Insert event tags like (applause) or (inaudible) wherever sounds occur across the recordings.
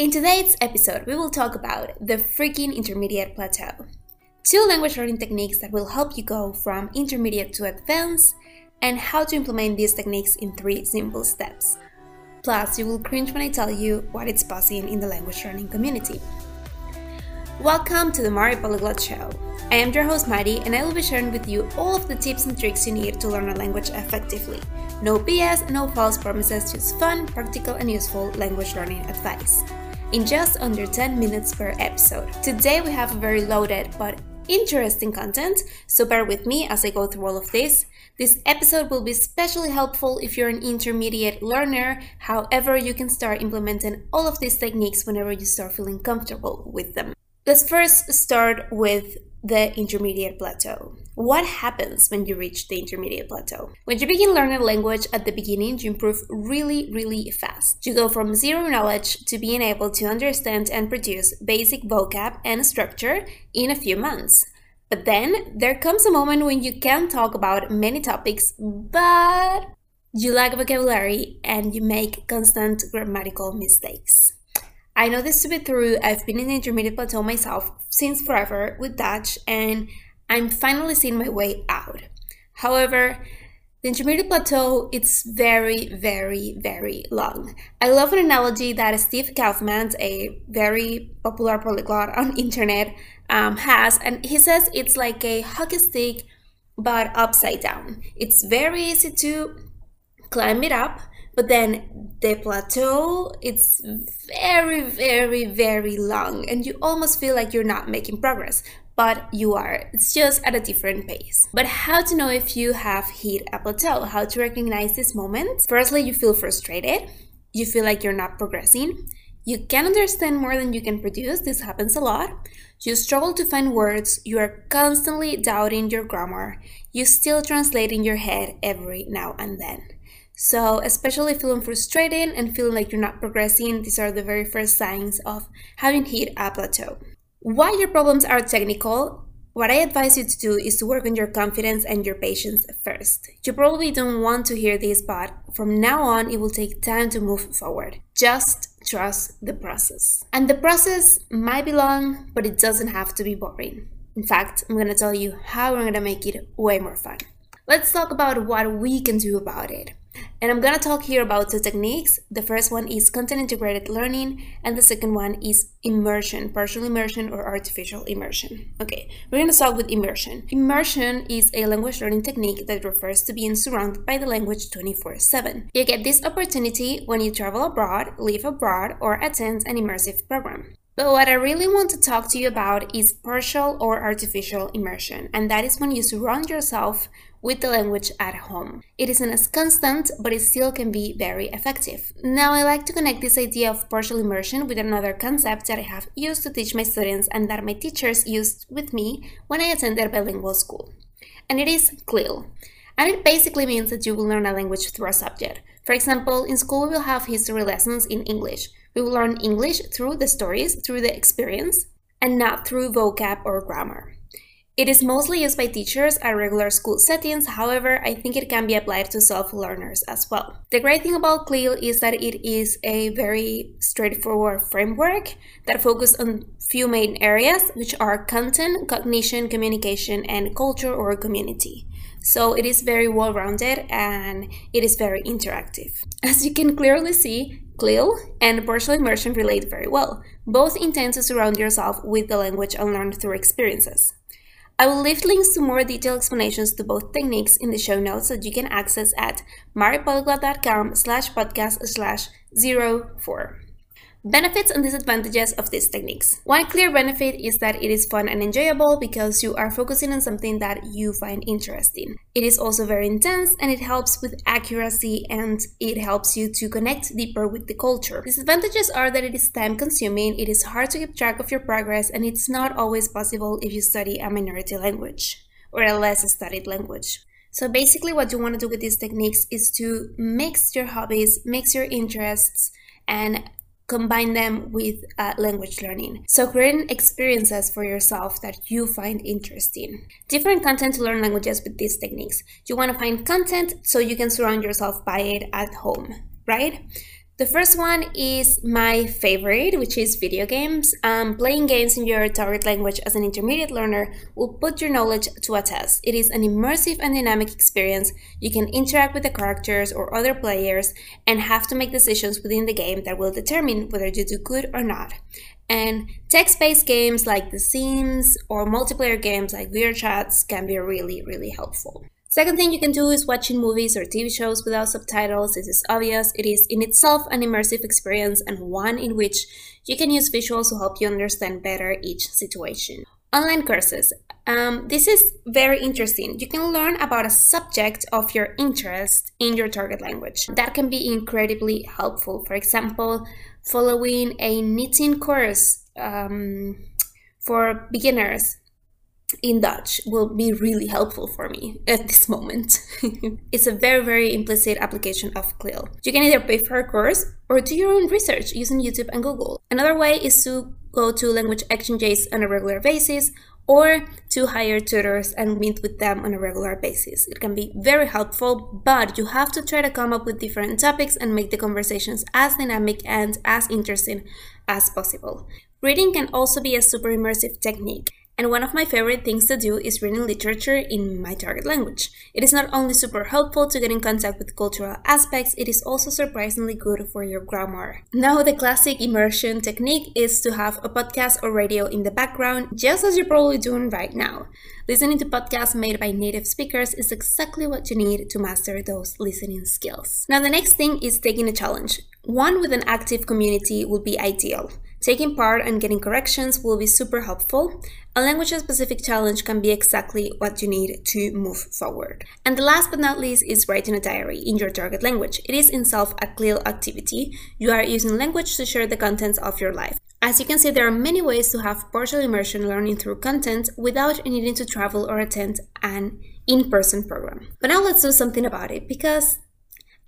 In today's episode, we will talk about the freaking intermediate plateau. Two language learning techniques that will help you go from intermediate to advanced, and how to implement these techniques in three simple steps. Plus, you will cringe when I tell you what it's buzzing in the language learning community. Welcome to the Mari Polyglot Show. I am your host Mari, and I will be sharing with you all of the tips and tricks you need to learn a language effectively. No BS, no false promises, just fun, practical, and useful language learning advice. In just under 10 minutes per episode. Today we have a very loaded but interesting content, so bear with me as I go through all of this. This episode will be especially helpful if you're an intermediate learner, however, you can start implementing all of these techniques whenever you start feeling comfortable with them. Let's first start with the intermediate plateau. What happens when you reach the intermediate plateau? When you begin learning a language at the beginning, you improve really, really fast. You go from zero knowledge to being able to understand and produce basic vocab and structure in a few months. But then there comes a moment when you can talk about many topics, but you lack vocabulary and you make constant grammatical mistakes. I know this to be true. I've been in the intermediate plateau myself since forever with Dutch, and I'm finally seeing my way out. However, the intermediate plateau it's very, very, very long. I love an analogy that Steve Kaufmann, a very popular polyglot on (laughs) internet, um, has, and he says it's like a hockey stick but upside down. It's very easy to climb it up, but then the plateau it's very very very long and you almost feel like you're not making progress but you are. It's just at a different pace. But how to know if you have hit a plateau? How to recognize this moment? Firstly you feel frustrated. You feel like you're not progressing. You can understand more than you can produce. This happens a lot. You struggle to find words. You are constantly doubting your grammar. You still translate in your head every now and then so, especially feeling frustrated and feeling like you're not progressing, these are the very first signs of having hit a plateau. Why your problems are technical, what I advise you to do is to work on your confidence and your patience first. You probably don't want to hear this, but from now on, it will take time to move forward. Just trust the process. And the process might be long, but it doesn't have to be boring. In fact, I'm gonna tell you how we're gonna make it way more fun. Let's talk about what we can do about it. And I'm to talk here about two techniques. The first one is content integrated learning, and the second one is immersion, partial immersion or artificial immersion. Okay, we're to start with immersion. Immersion is a language learning technique that refers to being surrounded by the language 24 7. You get this opportunity when you travel abroad, live abroad, or attend an immersive program. But what I really want to talk to you about is partial or artificial immersion, and that is when you surround yourself with the language at home. It isn't as constant, but it still can be very effective. Now, I like to connect this idea of partial immersion with another concept that I have used to teach my students and that my teachers used with me when I attended bilingual school. And it is CLIL. And it basically means that you will learn a language through a subject. For example, in school we will have history lessons in English. We will learn English through the stories, through the experience, and not through vocab or grammar. It is mostly used by teachers at regular school settings, however, I think it can be applied to self-learners as well. The great thing about CLIL is that it is a very straightforward framework that focuses on few main areas, which are content, cognition, communication, and culture or community. So it is very well-rounded and it is very interactive. As you can clearly see, CLIL and partial immersion relate very well. Both intend to surround yourself with the language and learn through experiences. I will leave links to more detailed explanations to both techniques in the show notes that you can access at maripolyglot.com slash podcast slash 04. Benefits and disadvantages of these techniques. One clear benefit is that it is fun and enjoyable because you are focusing on something that you find interesting. It is also very intense and it helps with accuracy and it helps you to connect deeper with the culture. Disadvantages are that it is time consuming, it is hard to keep track of your progress, and it's not always possible if you study a minority language or a less studied language. So basically what you want to do with these techniques is to mix your hobbies, mix your interests, and combine them with uh, language learning. So creating experiences for yourself that you find interesting. Different content to learn languages with these techniques. You want to find content so you can surround yourself by it at home, right? The first one is my favorite, which is video games. Um, playing games in your target language as an intermediate learner will put your knowledge to a test. It is an immersive and dynamic experience. You can interact with the characters or other players and have to make decisions within the game that will determine whether you do good or not. And text-based games like The Sims or multiplayer games like VRChats can be really, really helpful. Second thing you can do is watching movies or TV shows without subtitles. This is obvious. It is in itself an immersive experience and one in which you can use visuals to help you understand better each situation. Online courses. Um, this is very interesting. You can learn about a subject of your interest in your target language. That can be incredibly helpful. For example, following a knitting course um, for beginners in Dutch will be really helpful for me at this moment. (laughs) it's a very, very implicit application of CLIL. You can either pay for a course or do your own research using YouTube and Google. Another way is to go to language exchanges on a regular basis or to hire tutors and meet with them on a regular basis. It can be very helpful, but you have to try to come up with different topics and make the conversations as dynamic and as interesting as possible. Reading can also be a super immersive technique. And one of my favorite things to do is reading literature in my target language. It is not only super helpful to get in contact with cultural aspects, it is also surprisingly good for your grammar. Now, the classic immersion technique is to have a podcast or radio in the background, just as you're probably doing right now. Listening to podcasts made by native speakers is exactly what you need to master those listening skills. Now, the next thing is taking a challenge. One with an active community would be ideal. Taking part and getting corrections will be super helpful. A language specific challenge can be exactly what you need to move forward. And the last but not least is writing a diary in your target language. It is in itself a CLIL activity. You are using language to share the contents of your life. As you can see, there are many ways to have partial immersion learning through content without needing to travel or attend an in-person program. But now let's do something about it because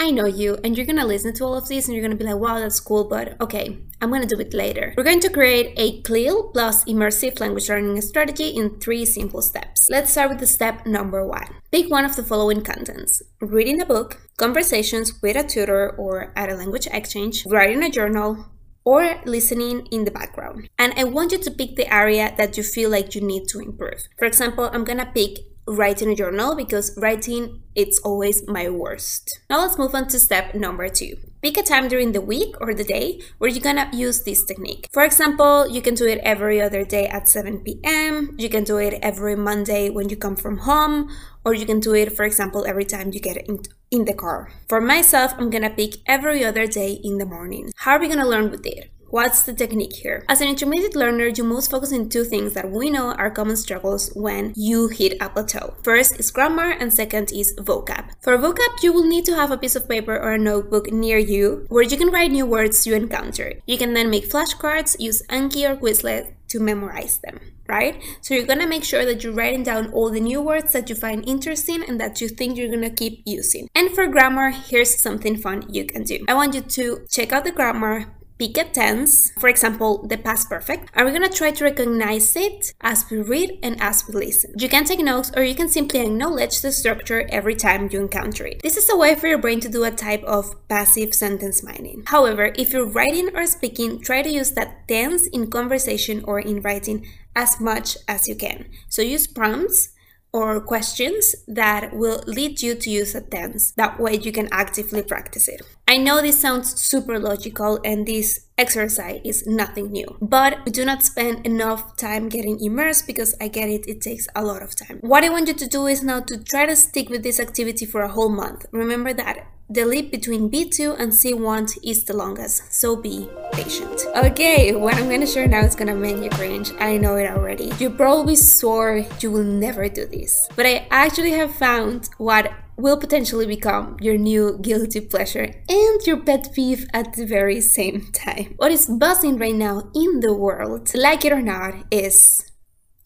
I know you, and you're gonna listen to all of this and you're gonna be like, wow, that's cool, but okay, I'm gonna do it later. We're going to create a CLIL plus immersive language learning strategy in three simple steps. Let's start with the step number one. Pick one of the following contents reading a book, conversations with a tutor or at a language exchange, writing a journal, or listening in the background. And I want you to pick the area that you feel like you need to improve. For example, I'm gonna pick writing a journal because writing it's always my worst. Now let's move on to step number two. Pick a time during the week or the day where you're gonna use this technique. For example, you can do it every other day at 7 p.m., you can do it every Monday when you come from home, or you can do it, for example, every time you get in, in the car. For myself, I'm gonna pick every other day in the morning. How are we gonna learn with it? What's the technique here? As an intermediate learner, you must focus on two things that we know are common struggles when you hit a plateau. First is grammar and second is vocab. For vocab, you will need to have a piece of paper or a notebook near you where you can write new words you encounter. You can then make flashcards, use Anki or Quizlet to memorize them, right? So you're gonna make sure that you're writing down all the new words that you find interesting and that you think you're gonna keep using. And for grammar, here's something fun you can do. I want you to check out the grammar, pick a tense, for example, the past perfect, and we're gonna try to recognize it as we read and as we listen. You can take notes or you can simply acknowledge the structure every time you encounter it. This is a way for your brain to do a type of passive sentence mining. However, if you're writing or speaking, try to use that tense in conversation or in writing as much as you can. So use prompts or questions that will lead you to use a tense. That way you can actively practice it. I know this sounds super logical and this exercise is nothing new, but we do not spend enough time getting immersed because I get it, it takes a lot of time. What I want you to do is now to try to stick with this activity for a whole month. Remember that the leap between B2 and C1 is the longest, so be patient. Okay, what I'm gonna share now is gonna make you cringe. I know it already. You probably swore you will never do this, but I actually have found what will potentially become your new guilty pleasure and your pet peeve at the very same time. What is buzzing right now in the world, like it or not, is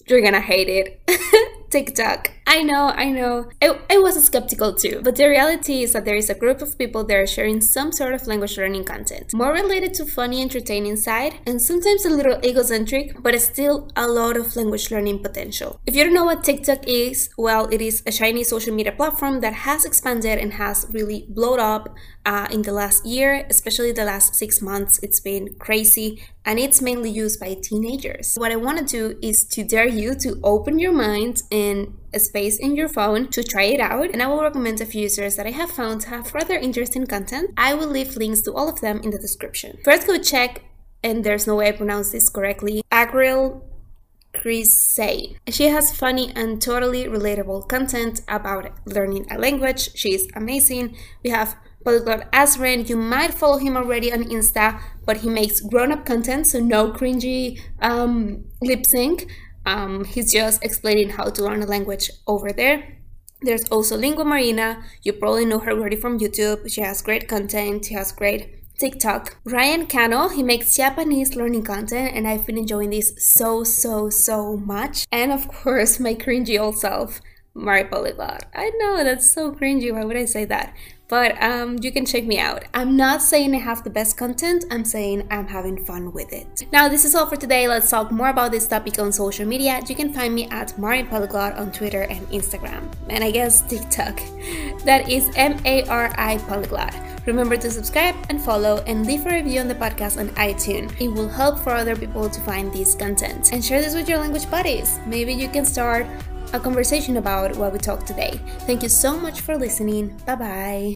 you're gonna hate it. (laughs) TikTok. I know, I know. I, I was skeptical too, but the reality is that there is a group of people there sharing some sort of language learning content, more related to funny, entertaining side, and sometimes a little egocentric, but still a lot of language learning potential. If you don't know what TikTok is, well, it is a shiny social media platform that has expanded and has really blown up uh, in the last year, especially the last six months. It's been crazy and it's mainly used by teenagers. What I want to do is to dare you to open your mind and a space in your phone to try it out and I will recommend a few users that I have found have rather interesting content. I will leave links to all of them in the description. First go check, and there's no way I pronounce this correctly, Agril Say. She has funny and totally relatable content about learning a language. She's amazing. We have Polyglot Azren. You might follow him already on Insta, but he makes grown-up content, so no cringy um, lip sync. Um, he's just explaining how to learn a language over there. There's also Lingua Marina. You probably know her already from YouTube. She has great content. She has great TikTok. Ryan Kano, he makes Japanese learning content and I've been enjoying this so, so, so much. And of course, my cringy old self, Mari Polyglot. I know, that's so cringy, why would I say that? But um, you can check me out. I'm not saying I have the best content, I'm saying I'm having fun with it. Now, this is all for today. Let's talk more about this topic on social media. You can find me at Mari Polyglot on Twitter and Instagram. And I guess TikTok. (laughs) That is M A R I Polyglot. Remember to subscribe and follow and leave a review on the podcast on iTunes. It will help for other people to find this content. And share this with your language buddies. Maybe you can start a conversation about what we talked today. Thank you so much for listening. Bye bye.